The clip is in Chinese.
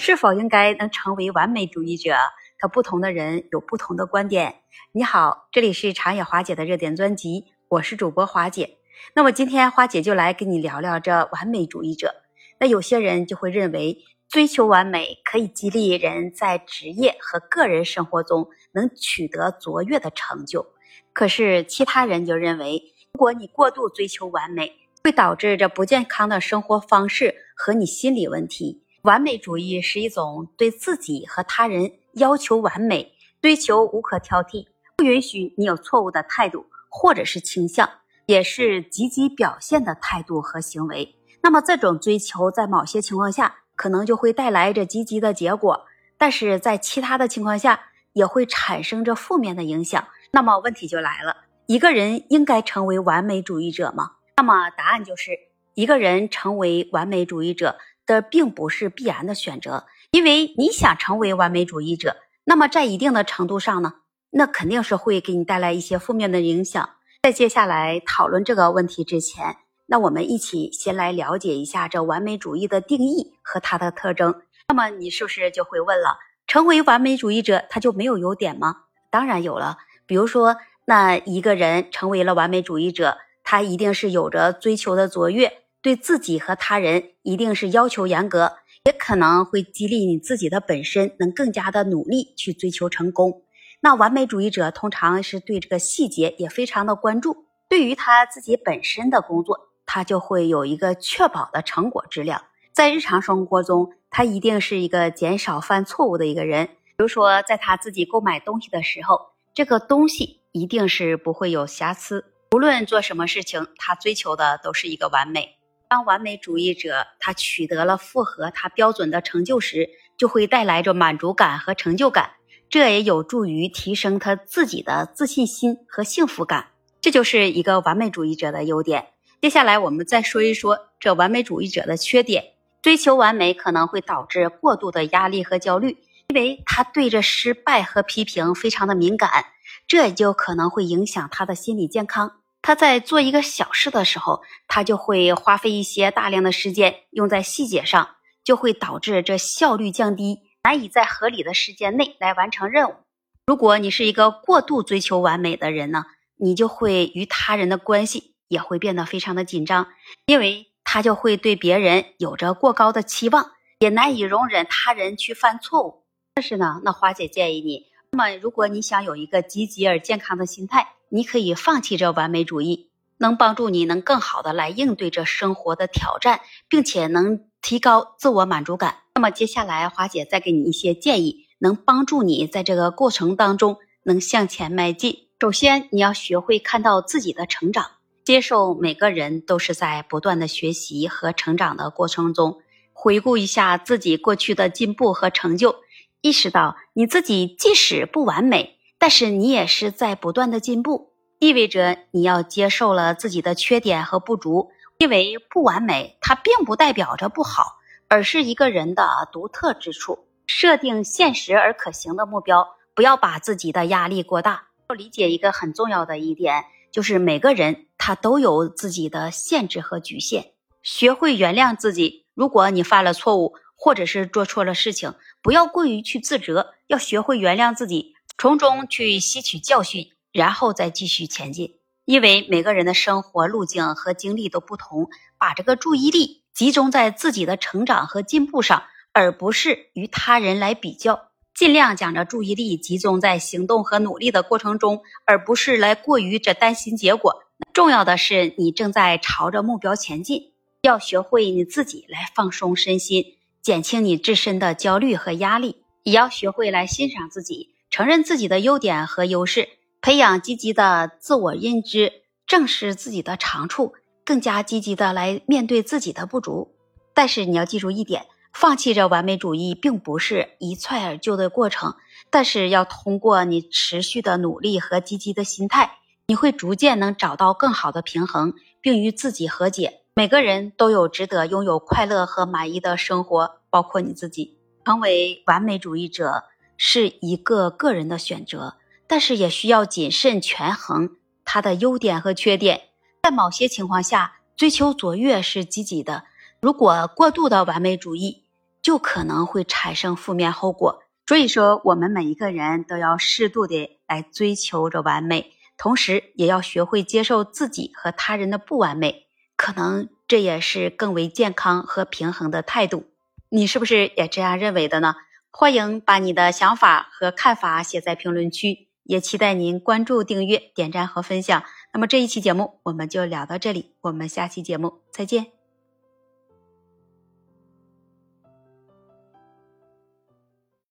是否应该能成为完美主义者？和不同的人有不同的观点。你好，这里是长野华姐的热点专辑，我是主播华姐。那么今天花姐就来跟你聊聊这完美主义者。那有些人就会认为追求完美可以激励人在职业和个人生活中能取得卓越的成就，可是其他人就认为，如果你过度追求完美，会导致这不健康的生活方式和你心理问题。完美主义是一种对自己和他人要求完美、追求无可挑剔、不允许你有错误的态度或者是倾向，也是积极表现的态度和行为。那么，这种追求在某些情况下可能就会带来着积极的结果，但是在其他的情况下也会产生着负面的影响。那么，问题就来了：一个人应该成为完美主义者吗？那么，答案就是，一个人成为完美主义者。的并不是必然的选择，因为你想成为完美主义者，那么在一定的程度上呢，那肯定是会给你带来一些负面的影响。在接下来讨论这个问题之前，那我们一起先来了解一下这完美主义的定义和它的特征。那么你是不是就会问了，成为完美主义者他就没有优点吗？当然有了，比如说，那一个人成为了完美主义者，他一定是有着追求的卓越。对自己和他人一定是要求严格，也可能会激励你自己的本身能更加的努力去追求成功。那完美主义者通常是对这个细节也非常的关注，对于他自己本身的工作，他就会有一个确保的成果质量。在日常生活中，他一定是一个减少犯错误的一个人。比如说，在他自己购买东西的时候，这个东西一定是不会有瑕疵。无论做什么事情，他追求的都是一个完美。当完美主义者他取得了符合他标准的成就时，就会带来着满足感和成就感，这也有助于提升他自己的自信心和幸福感。这就是一个完美主义者的优点。接下来我们再说一说这完美主义者的缺点。追求完美可能会导致过度的压力和焦虑，因为他对着失败和批评非常的敏感，这也就可能会影响他的心理健康。他在做一个小事的时候，他就会花费一些大量的时间用在细节上，就会导致这效率降低，难以在合理的时间内来完成任务。如果你是一个过度追求完美的人呢，你就会与他人的关系也会变得非常的紧张，因为他就会对别人有着过高的期望，也难以容忍他人去犯错误。但是呢，那花姐建议你，那么如果你想有一个积极而健康的心态。你可以放弃这完美主义，能帮助你能更好的来应对这生活的挑战，并且能提高自我满足感。那么接下来，华姐再给你一些建议，能帮助你在这个过程当中能向前迈进。首先，你要学会看到自己的成长，接受每个人都是在不断的学习和成长的过程中，回顾一下自己过去的进步和成就，意识到你自己即使不完美。但是你也是在不断的进步，意味着你要接受了自己的缺点和不足，因为不完美它并不代表着不好，而是一个人的独特之处。设定现实而可行的目标，不要把自己的压力过大。要理解一个很重要的一点，就是每个人他都有自己的限制和局限，学会原谅自己。如果你犯了错误，或者是做错了事情，不要过于去自责，要学会原谅自己。从中去吸取教训，然后再继续前进。因为每个人的生活路径和经历都不同，把这个注意力集中在自己的成长和进步上，而不是与他人来比较。尽量将这注意力集中在行动和努力的过程中，而不是来过于这担心结果。重要的是，你正在朝着目标前进。要学会你自己来放松身心，减轻你自身的焦虑和压力，也要学会来欣赏自己。承认自己的优点和优势，培养积极的自我认知，正视自己的长处，更加积极的来面对自己的不足。但是你要记住一点，放弃这完美主义并不是一踹而就的过程，但是要通过你持续的努力和积极的心态，你会逐渐能找到更好的平衡，并与自己和解。每个人都有值得拥有快乐和满意的生活，包括你自己。成为完美主义者。是一个个人的选择，但是也需要谨慎权衡它的优点和缺点。在某些情况下，追求卓越是积极的；如果过度的完美主义，就可能会产生负面后果。所以说，我们每一个人都要适度的来追求着完美，同时也要学会接受自己和他人的不完美。可能这也是更为健康和平衡的态度。你是不是也这样认为的呢？欢迎把你的想法和看法写在评论区，也期待您关注、订阅、点赞和分享。那么这一期节目我们就聊到这里，我们下期节目再见。